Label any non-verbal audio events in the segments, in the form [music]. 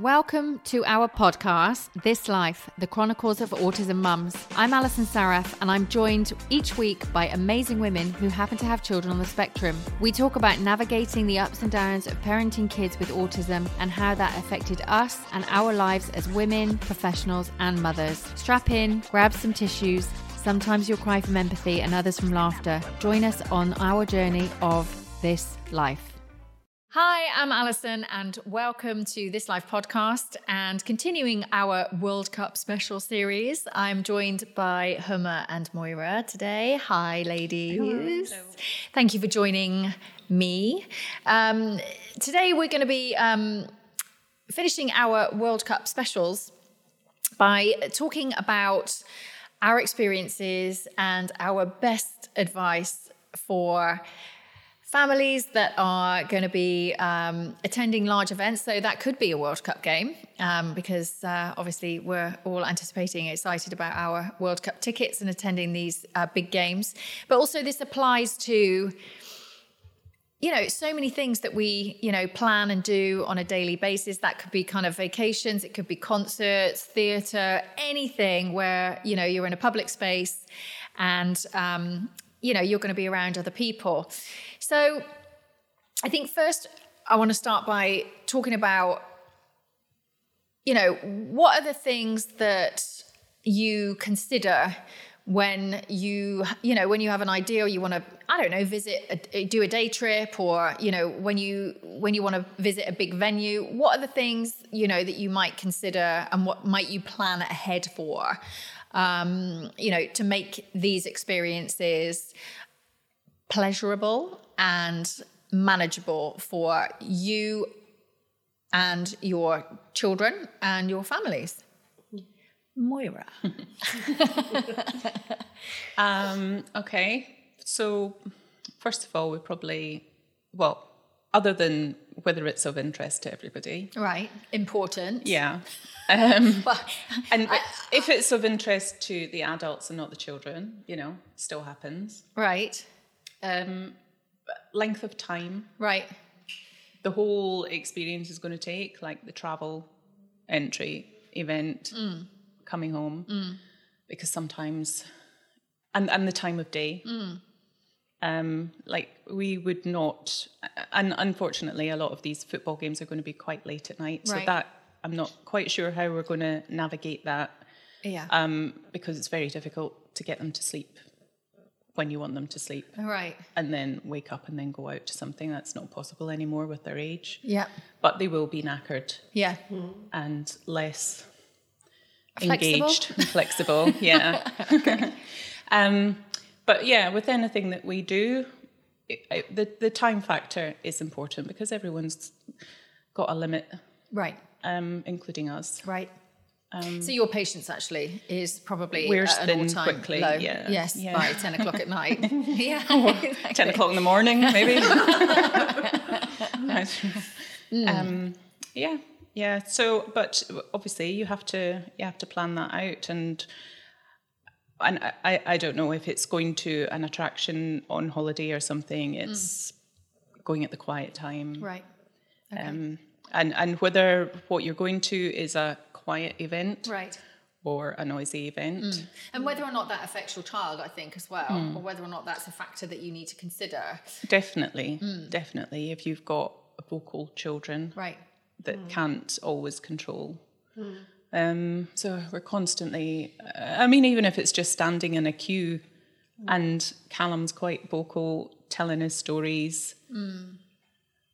Welcome to our podcast, This Life, the Chronicles of Autism Mums. I'm Alison Saraf, and I'm joined each week by amazing women who happen to have children on the spectrum. We talk about navigating the ups and downs of parenting kids with autism and how that affected us and our lives as women, professionals, and mothers. Strap in, grab some tissues. Sometimes you'll cry from empathy and others from laughter. Join us on our journey of this life. Hi, I'm Alison, and welcome to This Life podcast. And continuing our World Cup special series, I'm joined by Huma and Moira today. Hi, ladies. Hello. Thank you for joining me. Um, today, we're going to be um, finishing our World Cup specials by talking about our experiences and our best advice for families that are going to be um, attending large events. So that could be a World Cup game um, because uh, obviously we're all anticipating, excited about our World Cup tickets and attending these uh, big games. But also, this applies to you know so many things that we you know plan and do on a daily basis that could be kind of vacations it could be concerts theater anything where you know you're in a public space and um, you know you're going to be around other people. So I think first I want to start by talking about, you know, what are the things that you consider when you you know when you have an idea or you want to i don't know visit a, do a day trip or you know when you when you want to visit a big venue what are the things you know that you might consider and what might you plan ahead for um, you know to make these experiences pleasurable and manageable for you and your children and your families. Moira. [laughs] um, okay. So, first of all, we probably, well, other than whether it's of interest to everybody. Right. Important. Yeah. Um, [laughs] and I, if it's of interest to the adults and not the children, you know, still happens. Right. Um, length of time. Right. The whole experience is going to take, like the travel, entry, event, mm. coming home, mm. because sometimes, and and the time of day. Mm. Um, like we would not, and unfortunately, a lot of these football games are going to be quite late at night. So that I'm not quite sure how we're going to navigate that. Yeah. Um, because it's very difficult to get them to sleep when you want them to sleep. Right. And then wake up and then go out to something that's not possible anymore with their age. Yeah. But they will be knackered. Yeah. And less flexible? engaged and flexible. Yeah. [laughs] [laughs] um, but yeah, with anything that we do, it, it, the the time factor is important because everyone's got a limit. Right. Um, including us. Right. Um, so your patience actually is probably we're at an all-time quickly, low. Yeah. Yes, yeah. by ten o'clock at night. [laughs] yeah, [laughs] exactly. ten o'clock in the morning, maybe. [laughs] mm. um, yeah, yeah. So, but obviously, you have to you have to plan that out, and and I I don't know if it's going to an attraction on holiday or something. It's mm. going at the quiet time, right? Okay. Um, and and whether what you're going to is a quiet event. Right. Or a noisy event. Mm. And whether or not that affects your child, I think, as well, mm. or whether or not that's a factor that you need to consider. Definitely, mm. definitely. If you've got vocal children right. that mm. can't always control. Mm. Um, so we're constantly, uh, I mean, even if it's just standing in a queue mm. and Callum's quite vocal, telling his stories,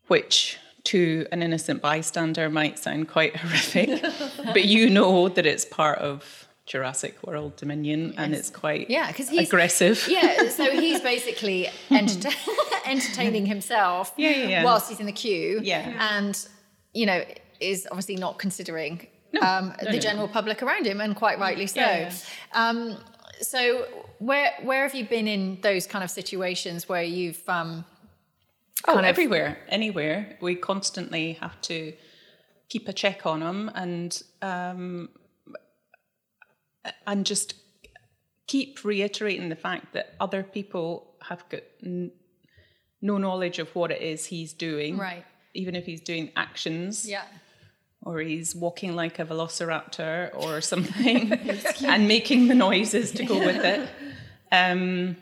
which to an innocent bystander might sound quite [laughs] horrific, but you know that it's part of Jurassic World Dominion yes. and it's quite yeah, because he's aggressive. Yeah, [laughs] so he's basically enter- [laughs] entertaining himself yeah, yeah, yeah, whilst he's in the queue. Yeah. And, you know, is obviously not considering no, um, no, the no. general public around him, and quite rightly so. Yeah, um, so where where have you been in those kind of situations where you've um, Oh, everywhere, anywhere. We constantly have to keep a check on them and um, and just keep reiterating the fact that other people have got n- no knowledge of what it is he's doing. Right. Even if he's doing actions. Yeah. Or he's walking like a velociraptor or [laughs] something and making the noises to go with it. [laughs] Um,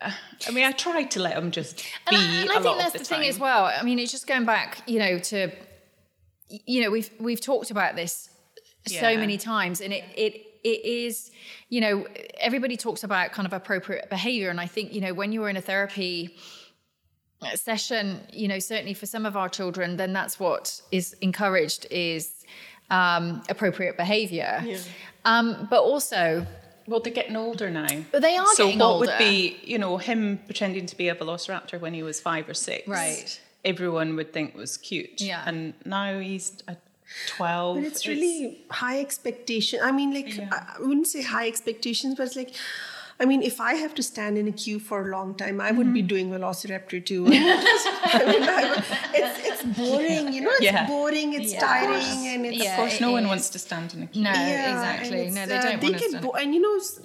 I mean, I try to let him just be. And I, and I think that's the, the, thing as well. I mean, it's just going back, you know, to you know, we've we've talked about this so many times, and it it it is, you know, everybody talks about kind of appropriate behavior, and I think you know when you're in a therapy session, you know, certainly for some of our children, then that's what is encouraged is um, appropriate behavior. Um, but also, Well, they're getting older now. But they are so getting what older. would be, you know, him pretending to be a velociraptor when he was five or six? Right. Everyone would think was cute. Yeah. And now he's a twelve. But it's really high expectation. I mean, like I I wouldn't say high expectations, but it's like, I mean, if I have to stand in a queue for a long time, I would be Mm-hmm. doing Velociraptor too. [laughs] [laughs] I mean, I it's it's boring, you know. It's Yeah. boring. It's tiring, and it's Yeah, Of course, no one wants to stand in a queue. no, Yeah, exactly. No, they uh, don't they want to. get bo- and you know, s-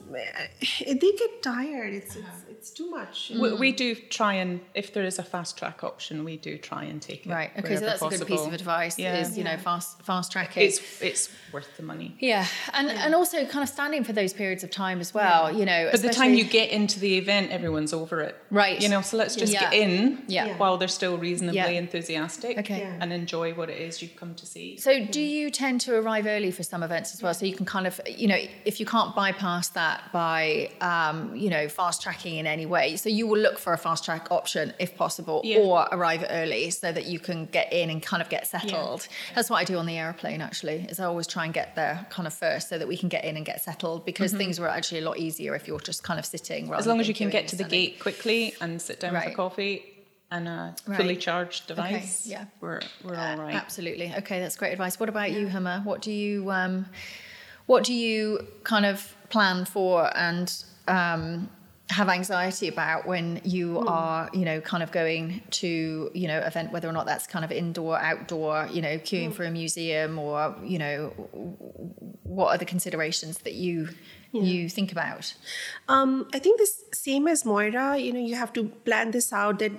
eh, they get tired. It's it's, it's too much. We, we do try and, if there is a fast track option, we do try and take it. Right. Okay. So wherever that's a good piece of advice. Yeah. Is you know fast fast track it. It's it's worth the money. yeah, and and also kind of standing for those periods of time as well. You know, But the time you get into the event, everyone's over it. Right. You know, so let's just Yeah. get in Yeah. while they're still reasonably Yeah. enthusiastic Okay. Yeah. and enjoy what it is you've come to see. So, do you tend to arrive early for some events as well? So you can kind of, you know, if you can't bypass that by, um, you know, fast tracking in any way, so you will look for a fast track option if possible, Yeah. or arrive early so that you can get in and kind of get settled. That's what I do on the airplane. Actually, is I always try and get there kind of first so that we can get in and get settled because things were actually a lot easier if you're just kind of sitting. Mm-hmm. As long as you can get to the gate. quickly and sit down Right. for coffee and a Right. fully charged device, yeah. we're, we're all right. Absolutely. Okay, that's great advice. What about you, Huma? What do you um, what do you kind of plan for and um, have anxiety about when you hmm. are, you know, kind of going to, you know, event whether or not that's kind of indoor, outdoor, you know, queuing hmm. for a museum or, you know, what are the considerations that you you think about? Um, I think this same as Moira. You know, you have to plan this out that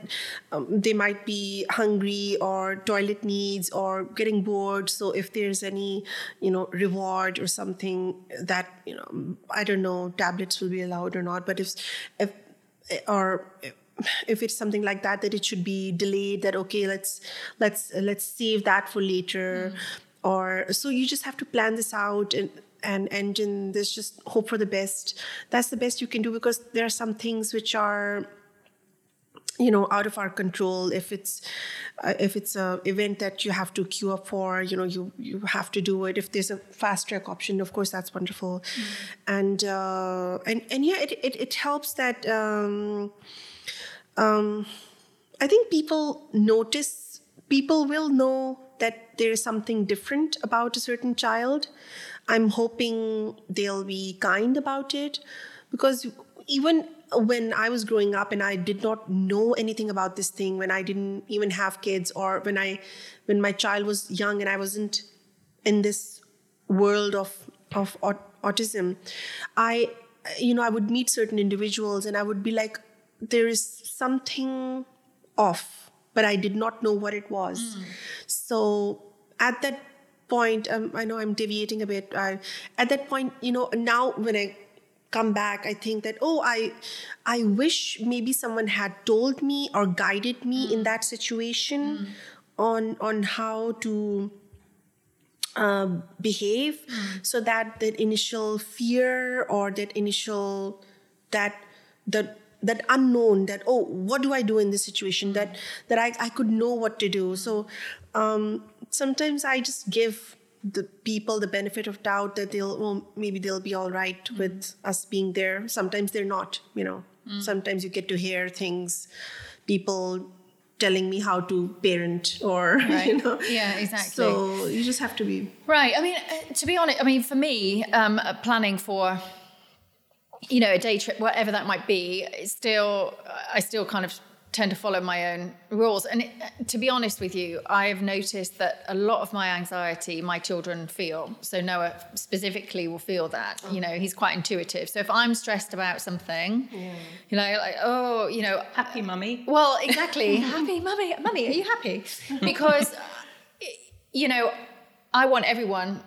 um, they might be hungry or toilet needs or getting bored. So if there's any, you know, reward or something that you know, I don't know, tablets will be allowed or not. But if if or if it's something like that that it should be delayed that okay let's let's let's save that for later or so you just have to plan this out and and and in this just hope for the best. That's the best you can do because there are some things which are you know out of our control. If it's uh, if it's a event that you have to queue up for you know you you have to do it. If there's a fast track option of course that's wonderful. And uh and and yeah it it, it helps that um um i think people notice people will know that there is something different about a certain child i'm hoping they'll be kind about it because even when I was growing up and I did not know anything about this thing, when I didn't even have kids, or when I, when my child was young and I wasn't in this world of of aut- autism, I, you know, I would meet certain individuals and I would be like, there is something off, but I did not know what it was. Hmm. So at that point, um, I know I'm deviating a bit. I, at that point, you know, now when I come back i think that oh i i wish maybe someone had told me or guided me in that situation on on how to um, behave. So that that initial fear or that initial that that that unknown that oh what do i do in this situation that that i, I could know what to do. So um, sometimes i just give the people the benefit of doubt that they'll well maybe they'll be all right with us being there. Sometimes they're not you know. Sometimes you get to hear things people telling me how to parent or [laughs] you know. Yeah, exactly. so you just have to be Right. I mean, uh, to be honest, I mean, for me, um, uh, planning for, you know, a day trip, whatever that might be, it's still, I still kind of tend to follow my own rules. And it, uh, to be honest with you, I've noticed that a lot of my anxiety, my children feel. So Noah specifically will feel that. You know, he's quite intuitive. So if I'm stressed about something, you know, like, oh, you know, Happy mummy. well, exactly. [laughs] happy, mummy, mummy, are you happy? [laughs] Because, you know, I want everyone,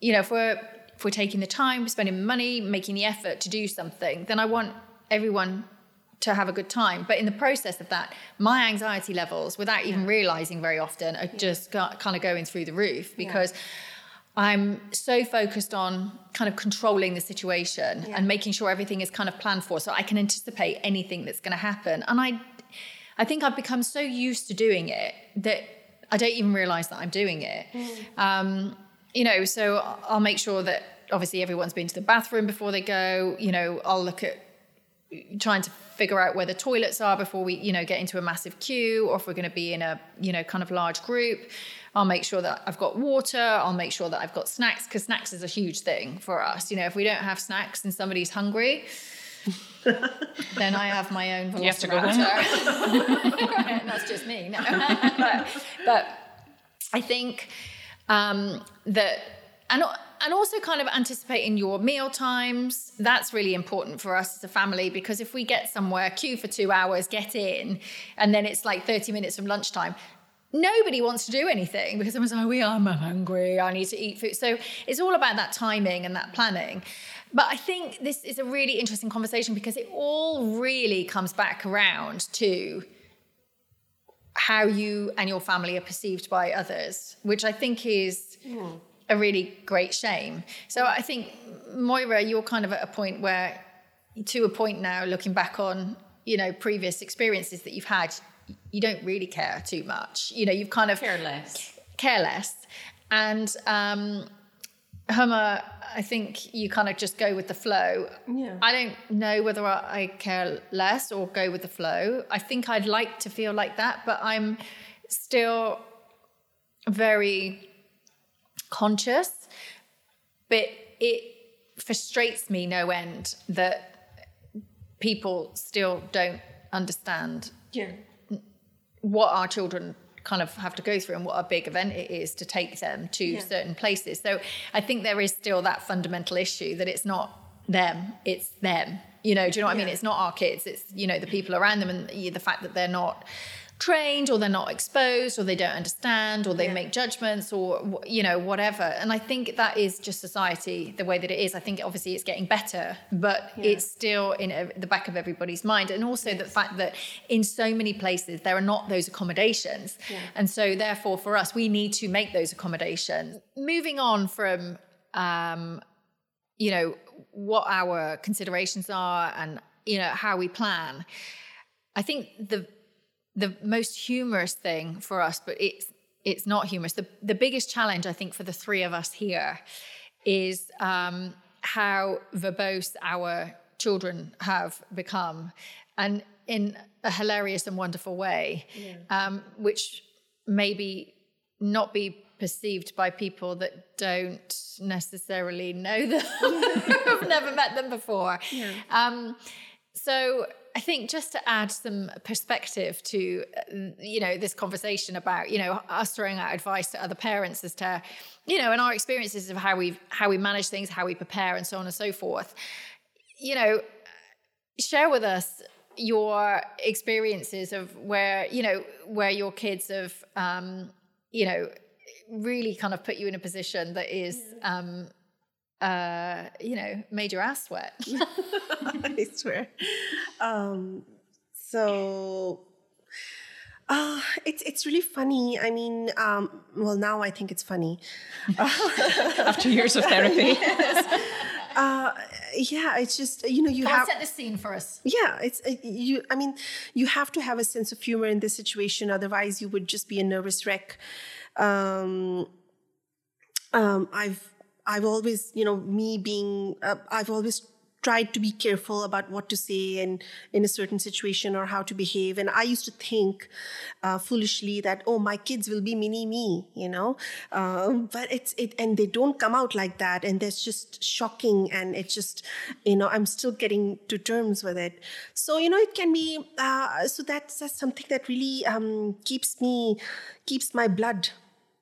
you know, if we're if we're taking the time, we're spending money, making the effort to do something, then I want everyone to have a good time. But in the process of that, my anxiety levels, without even realizing very often, are just got, kind of going through the roof because. I'm so focused on kind of controlling the situation Yeah. and making sure everything is kind of planned for so I can anticipate anything that's going to happen. And I I think I've become so used to doing it that I don't even realize that I'm doing it. Um, you know, so I'll make sure that obviously everyone's been to the bathroom before they go. You know, I'll look at trying to figure out where the toilets are before we, you know, get into a massive queue, or if we're going to be in a, you know, kind of large group. I'll make sure that I've got water. I'll make sure that I've got snacks because snacks is a huge thing for us. You know, if we don't have snacks and somebody's hungry, [laughs] then I have my own You have to go Velociraptor. [laughs] That's just me. No. [laughs] but, but I think um, that, and, and also kind of anticipating your meal times, that's really important for us as a family because if we get somewhere, queue for two hours, get in, and then it's like 30 minutes from lunchtime, nobody wants to do anything because someone's like, we I'm hungry, I need to eat food. So it's all about that timing and that planning. But I think this is a really interesting conversation because it all really comes back around to how you and your family are perceived by others, which I think is a really great shame. So I think, Moira, you're kind of at a point where, to a point now, looking back on, you know, previous experiences that you've had, you don't really care too much. You know, you've kind of care less. Care less. And um, Huma, I think you kind of just go with the flow. Yeah. I don't know whether I care less or go with the flow. I think I'd like to feel like that, but I'm still very conscious. But it frustrates me no end that people still don't understand Yeah. what our children kind of have to go through and what a big event it is to take them to Yeah. certain places. So I think there is still that fundamental issue that it's not them, it's them. You know, do you know what I mean? It's not our kids, it's, you know, the people around them and the fact that they're not trained or they're not exposed or they don't understand or they Yeah. make judgments or you know whatever and i think that is just society the way that it is i think obviously it's getting better but Yeah. it's still in the back of everybody's mind and also the fact that in so many places there are not those accommodations Yeah. and so therefore for us we need to make those accommodations moving on from um you know what our considerations are and you know how we plan i think the the most humorous thing for us but it's it's not humorous. The the biggest challenge i think for the three of us here is um how verbose our children have become and in a hilarious and wonderful way um which maybe not be perceived by people that don't necessarily know them. [laughs] Who've never met them before. Um so I think just to add some perspective to uh, you know this conversation about you know us throwing out advice to other parents as to you know and our experiences of how we how we manage things, how we prepare, and so on and so forth. You know, share with us your experiences of where you know where your kids have um, you know really kind of put you in a position that is um, uh, you know made your ass sweat. [laughs] [laughs] I swear. Um, so uh, it's it's really funny. I mean, um, well, now I think it's funny. [laughs] After years of therapy. Uh, yeah, it's just you know you Come on, have set the scene for us. yeah it's uh, you i mean you have to have a sense of humor in this situation otherwise you would just be a nervous wreck um, um, i've i've always you know me being uh, i've always tried to be careful about what to say and in a certain situation or how to behave. And i used to think uh, foolishly that oh my kids will be mini me you know? Um, but it's it and they don't come out like that. And that's just shocking. And it's just you know i'm still getting to terms with it. So you know it can be uh, so that's, that's something that really um, keeps me keeps my blood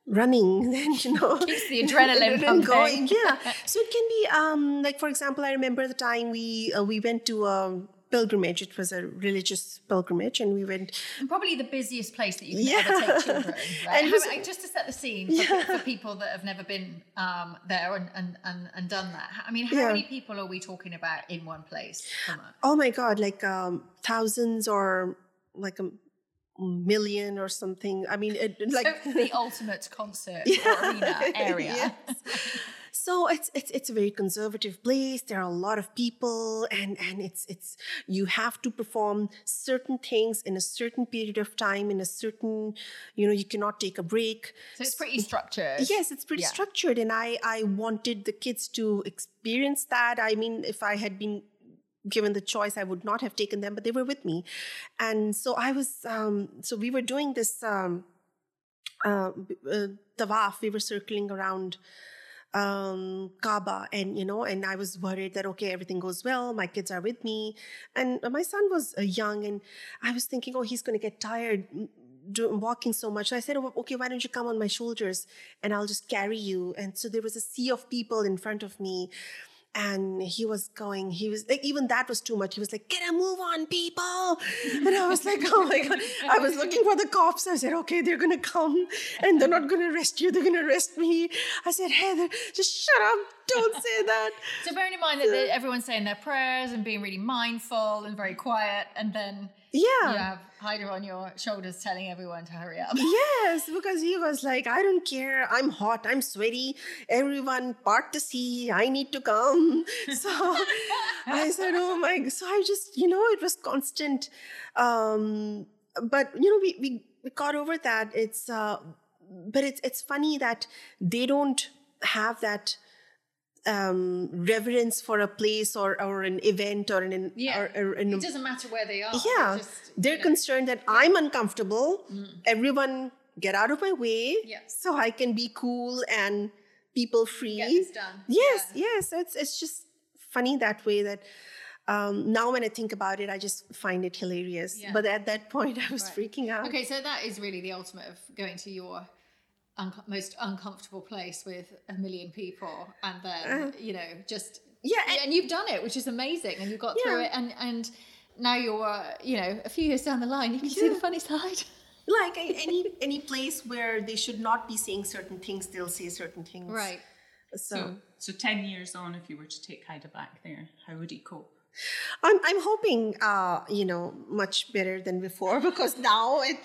running [laughs] then you know [laughs] Keeps the [laughs] adrenaline pumping. going yeah so it can be um like for example i remember the time we uh, we went to a pilgrimage. It was a religious pilgrimage, and we went. And probably the busiest place that you can Yeah. ever take children. Right? And How- just to set the scene for, Yeah. for people that have never been um, there and, and, and, and done that. I mean, how Yeah. many people are we talking about in one place? Oh my God, like um, thousands or like a million or something. I mean, it, like so the ultimate concert [laughs] or arena area. Yes. So it's it's it's a very conservative place. There are a lot of people, and and it's it's you have to perform certain things in a certain period of time in a certain, you know, you cannot take a break. So it's pretty structured. Yes, it's pretty Yeah. structured, and I I wanted the kids to experience that. I mean, if I had been given the choice, I would not have taken them, but they were with me, and so I was. Um, so we were doing this um, uh, uh, tawaf. We were circling around um kaaba and you know and i was worried that okay everything goes well my kids are with me and my son was uh, young and i was thinking oh he's going to get tired mm, do, walking so much so i said oh, okay why don't you come on my shoulders and i'll just carry you and so there was a sea of people in front of me and he was going he was like even that was too much. He was like get a move on people. [laughs] And i was like oh my god. I was looking for the cops. I said okay they're gonna come and they're not gonna arrest you. They're gonna arrest me. I said Hyder just shut up. Don't say that. [laughs] So bearing in mind that everyone's saying their prayers and being really mindful and very quiet, and then yeah you have Hyder on your shoulders telling everyone to hurry up. [laughs] Yes, because he was like, I don't care. I'm hot. I'm sweaty. Everyone part the sea. I need to come. [laughs] So [laughs] I said, Oh my. g-" So I just, you know, it was constant. Um, but you know, we we, we got over that. It's uh, but it's it's funny that they don't have that um reverence for a place or or an event or an Yeah. or, or an It doesn't matter where they are. yeah They're just, they're you know, concerned that i'm uncomfortable everyone get out of my way Yeah. so i can be cool and people free Get this done. yes Yeah. yes it's it's just funny that way that um, now when i think about it i just find it hilarious Yeah. but at that point i was Right. freaking out Okay, so that is really the ultimate of going to your unco- most uncomfortable place with a million people, and then you know just. Yeah, and, and- you've done it, which is amazing, and you've got through it, and and now you're uh, you know a few years down the line, you can see the funny side. [laughs] like any any place where they should not be saying certain things they'll say certain things Right. so So, so 10 years on, if you were to take Hyder back there, how would he cope? I'm I'm hoping uh you know much better than before [laughs] because now it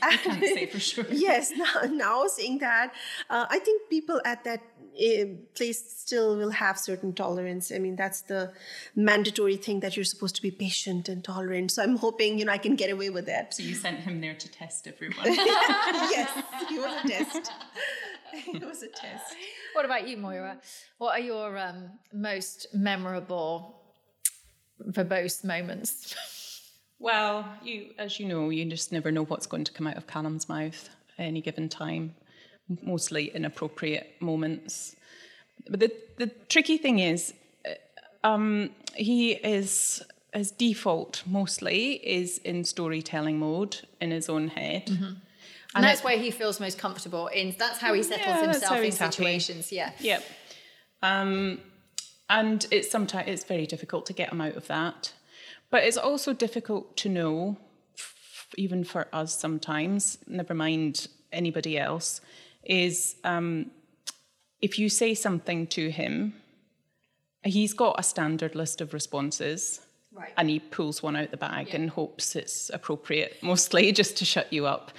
Can't [laughs] say for sure. [laughs] yes now, now seeing that uh, I think people at that uh, place still will have certain tolerance. I mean that's the mandatory thing that you're supposed to be patient and tolerant. So I'm hoping you know I can get away with that. So you sent him there to test everyone. yes, it was a test. it was a test. What about you, Moira? What are your um, most memorable verbose moments? [laughs] well, you, as you know, you just never know what's going to come out of Callum's mouth at any given time. Mostly inappropriate moments. But the the tricky thing is, uh, um, he is his default mostly is in storytelling mode in his own head. And that's it- where he feels most comfortable in. That's how he settles Yeah, himself in he's happy. situations. Yeah. Yep. Um, and it's sometimes it's very difficult to get him out of that, but it's also difficult to know, f- even for us sometimes. Never mind anybody else. Is um, if you say something to him, he's got a standard list of responses. Right. And he pulls one out the bag and hopes it's appropriate, mostly [laughs] just to shut you up.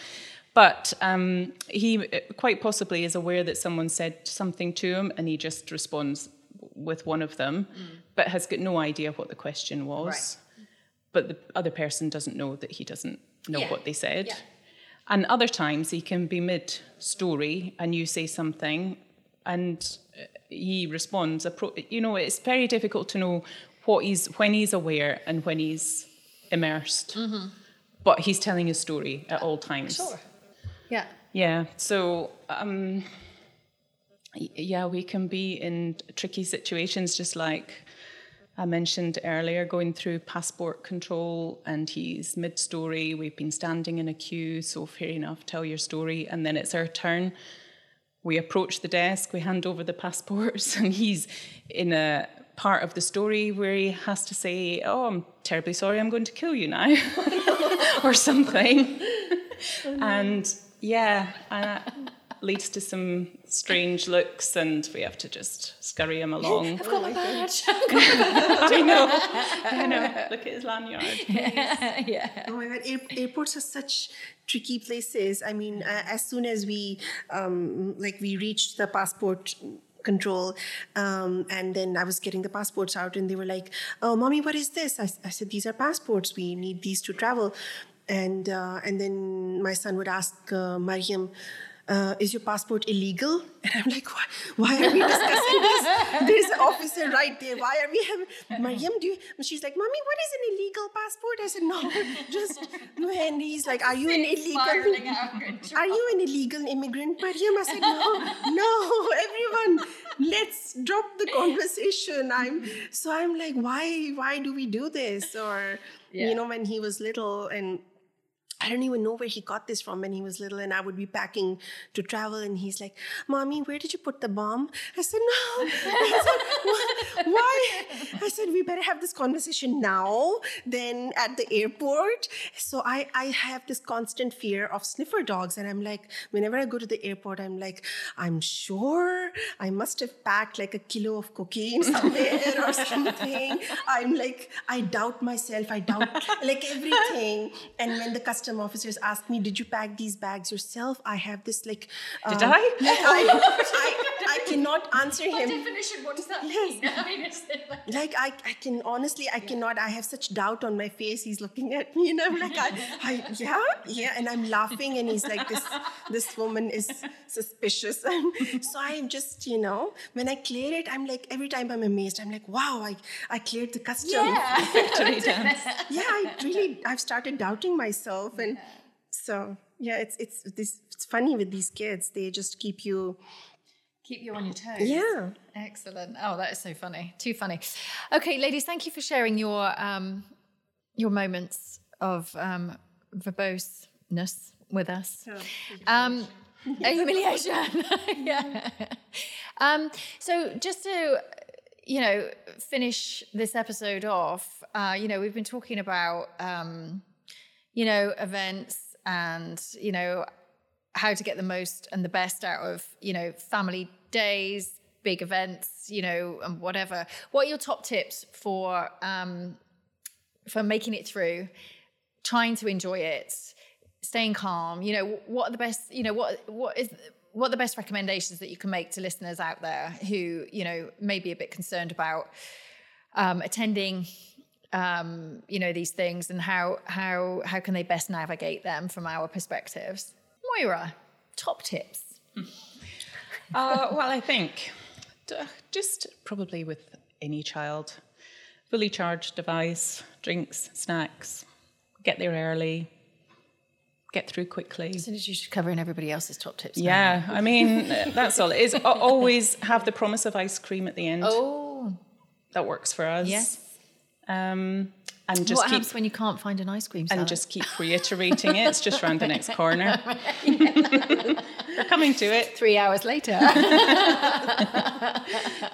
But um, he quite possibly is aware that someone said something to him and he just responds with one of them, but has got no idea what the question was. Right. But the other person doesn't know that he doesn't know Yeah. what they said. Yeah. And other times he can be mid story and you say something and uh, he responds. You know, it's very difficult to know what he's when he's aware and when he's immersed. But he's telling his story at all times. Sure. Yeah. Yeah. So, um, yeah, we can be in tricky situations, just like I mentioned earlier, going through passport control, and he's mid story. We've been standing in a queue, so fair enough, tell your story. And then it's our turn. We approach the desk, we hand over the passports, [laughs] and he's in a part of the story where he has to say, Oh, I'm terribly sorry, I'm going to kill you now, [laughs] or something. [laughs] Oh, and yeah, and that leads to some strange looks, and we have to just scurry him along. I've got my badge. I [laughs] [laughs] know, I know. Look at his lanyard. [laughs] yeah. Oh my god, air, airports are such tricky places. I mean, uh, as soon as we um, like we reached the passport control um, and then i was getting the passports out and they were like oh mommy what is this i, I said these are passports we need these to travel and uh, and then my son would ask uh, mariam uh, is your passport illegal? [laughs] And I'm like, why, why are we discussing this? There's an officer right there. Why are we having, Mariam, do you, and she's like, mommy, what is an illegal passport? I said, no, just, no. And he's like, are you an illegal, are you an illegal immigrant, Mariam? I said, no, no, everyone, let's drop the conversation. I'm, so I'm like, why, why do we do this? Or, Yeah. you know, when he was little and I don't even know where he got this from when he was little, and I would be packing to travel, and he's like, "Mommy, where did you put the bomb?" I said, "No." [laughs] I said, "Why-? I said, "We better have this conversation now than at the airport." So I I have this constant fear of sniffer dogs, and I'm like, whenever I go to the airport, I'm like, I'm sure I must have packed like a kilo of cocaine somewhere or [laughs] something. I'm like, I doubt myself. I doubt like everything. And when the custom officers ask me, "Did you pack these bags yourself?" I have this like, Did um, I? [laughs] Like I, I, I cannot answer him. definition, what does that Yes. mean? [laughs] I mean, it's like, Like I, I can honestly, I cannot. I have such doubt on my face. He's looking at me, and I'm like, I, [laughs] I yeah, yeah, and I'm laughing, and he's like, this, this woman is suspicious. And [laughs] so I'm just, you know, when I clear it, I'm like, every time I'm amazed. I'm like, wow, I, I cleared the custom. Dance. yeah, I really, I've started doubting myself, and so yeah, it's it's this. It's funny with these kids. They just keep you. Keep you on your toes. Yeah. Excellent. Oh, that is so funny. Too funny. Okay, ladies, thank you for sharing your um, your moments of um, verboseness with us. Um, a [laughs] humiliation. [laughs] yeah. Um, so just to you know finish this episode off, uh, you know we've been talking about um, you know events and you know how to get the most and the best out of you know family days big events you know and whatever. What are your top tips for um for making it through trying to enjoy it staying calm? You know what are the best you know what what is what are the best recommendations that you can make to listeners out there who you know may be a bit concerned about um, attending um, you know these things and how how how can they best navigate them from our perspectives? Moira top tips [laughs] Uh, well, I think just probably with any child, fully charged device, drinks, snacks, get there early, get through quickly. as soon as you're covering everybody else's top tips. Yeah, I mean, [laughs] that's all it is. Always have the promise of ice cream at the end. oh That works for us. yes Um, and just what keep happens when you can't find an ice cream salad? and just keep reiterating it. It's just round the next corner. [laughs] [laughs] We're coming to it. three hours later [laughs]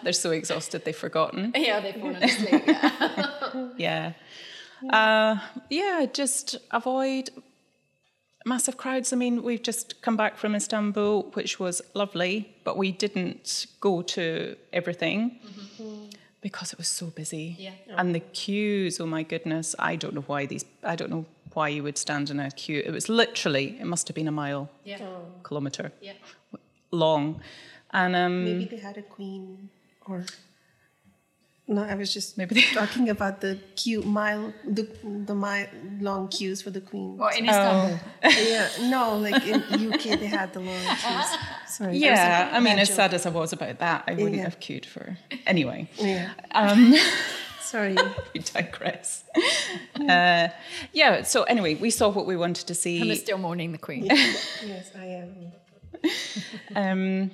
They're so exhausted they've forgotten. yeah they've fallen asleep yeah. Yeah. Uh, yeah, just avoid massive crowds. I mean, we've just come back from Istanbul, which was lovely, but we didn't go to everything because it was so busy. Yeah. And the queues, oh my goodness, I don't know why these, I don't know why you would stand in a queue. It was literally, it must have been a mile, yeah kilometre yeah long. And um, Maybe they had a queen or no, I was just Maybe [laughs] talking about the queue mile the the mile long queues for the queen. or in Istanbul [laughs] yeah, no, like in UK they had the long queues. [laughs] Sorry. that was a yeah, I mean, as joke. sad as I was about that, I wouldn't Yeah. have queued for. Anyway. Yeah. Um, Sorry. we digress. Uh, yeah. So anyway, we saw what we wanted to see. and they're still mourning the queen yes, I am. Um,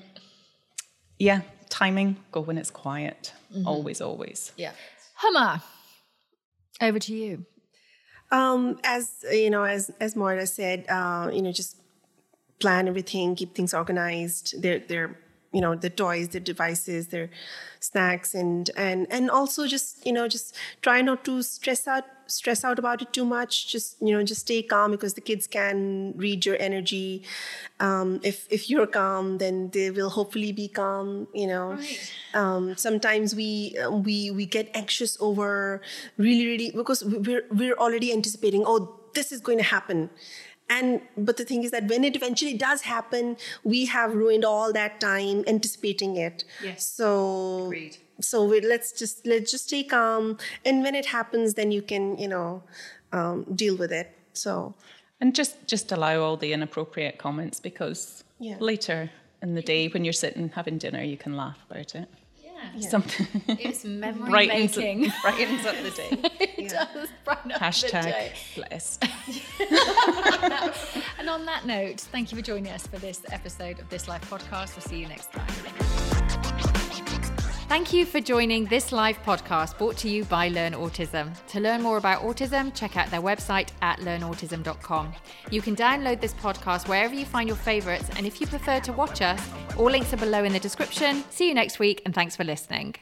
yeah, timing. Go when it's quiet. Mm-hmm. Always, always. yeah Huma over to you Um, as you know, as as Moira said, uh, you know, just plan everything, keep things organized. There, there are you know the toys their devices their snacks and and and also just you know just try not to stress out stress out about it too much just you know just stay calm because the kids can read your energy um, if if you're calm then they will hopefully be calm you know Right. um, sometimes we we we get anxious over really really because we're we're already anticipating oh this is going to happen and but the thing is that when it eventually does happen we have ruined all that time anticipating it Yes. so Agreed. So we, let's just let's just stay calm and when it happens then you can you know um, deal with it so And just just allow all the inappropriate comments because Yeah. later in the day when you're sitting having dinner, you can laugh about it. Yeah. Something It's [laughs] memory brightens, making. [laughs] brightens up the day. [laughs] it does brighten up the Hashtag day. blessed. And on that note, thank you for joining us for this episode of This Life podcast. We'll see you next time. Thank you for joining this Life podcast brought to you by Learn Autism. To learn more about autism, check out their website at learnautism.com. You can download this podcast wherever you find your favorites, and if you prefer to watch us, all links are below in the description. See you next week, and thanks for listening.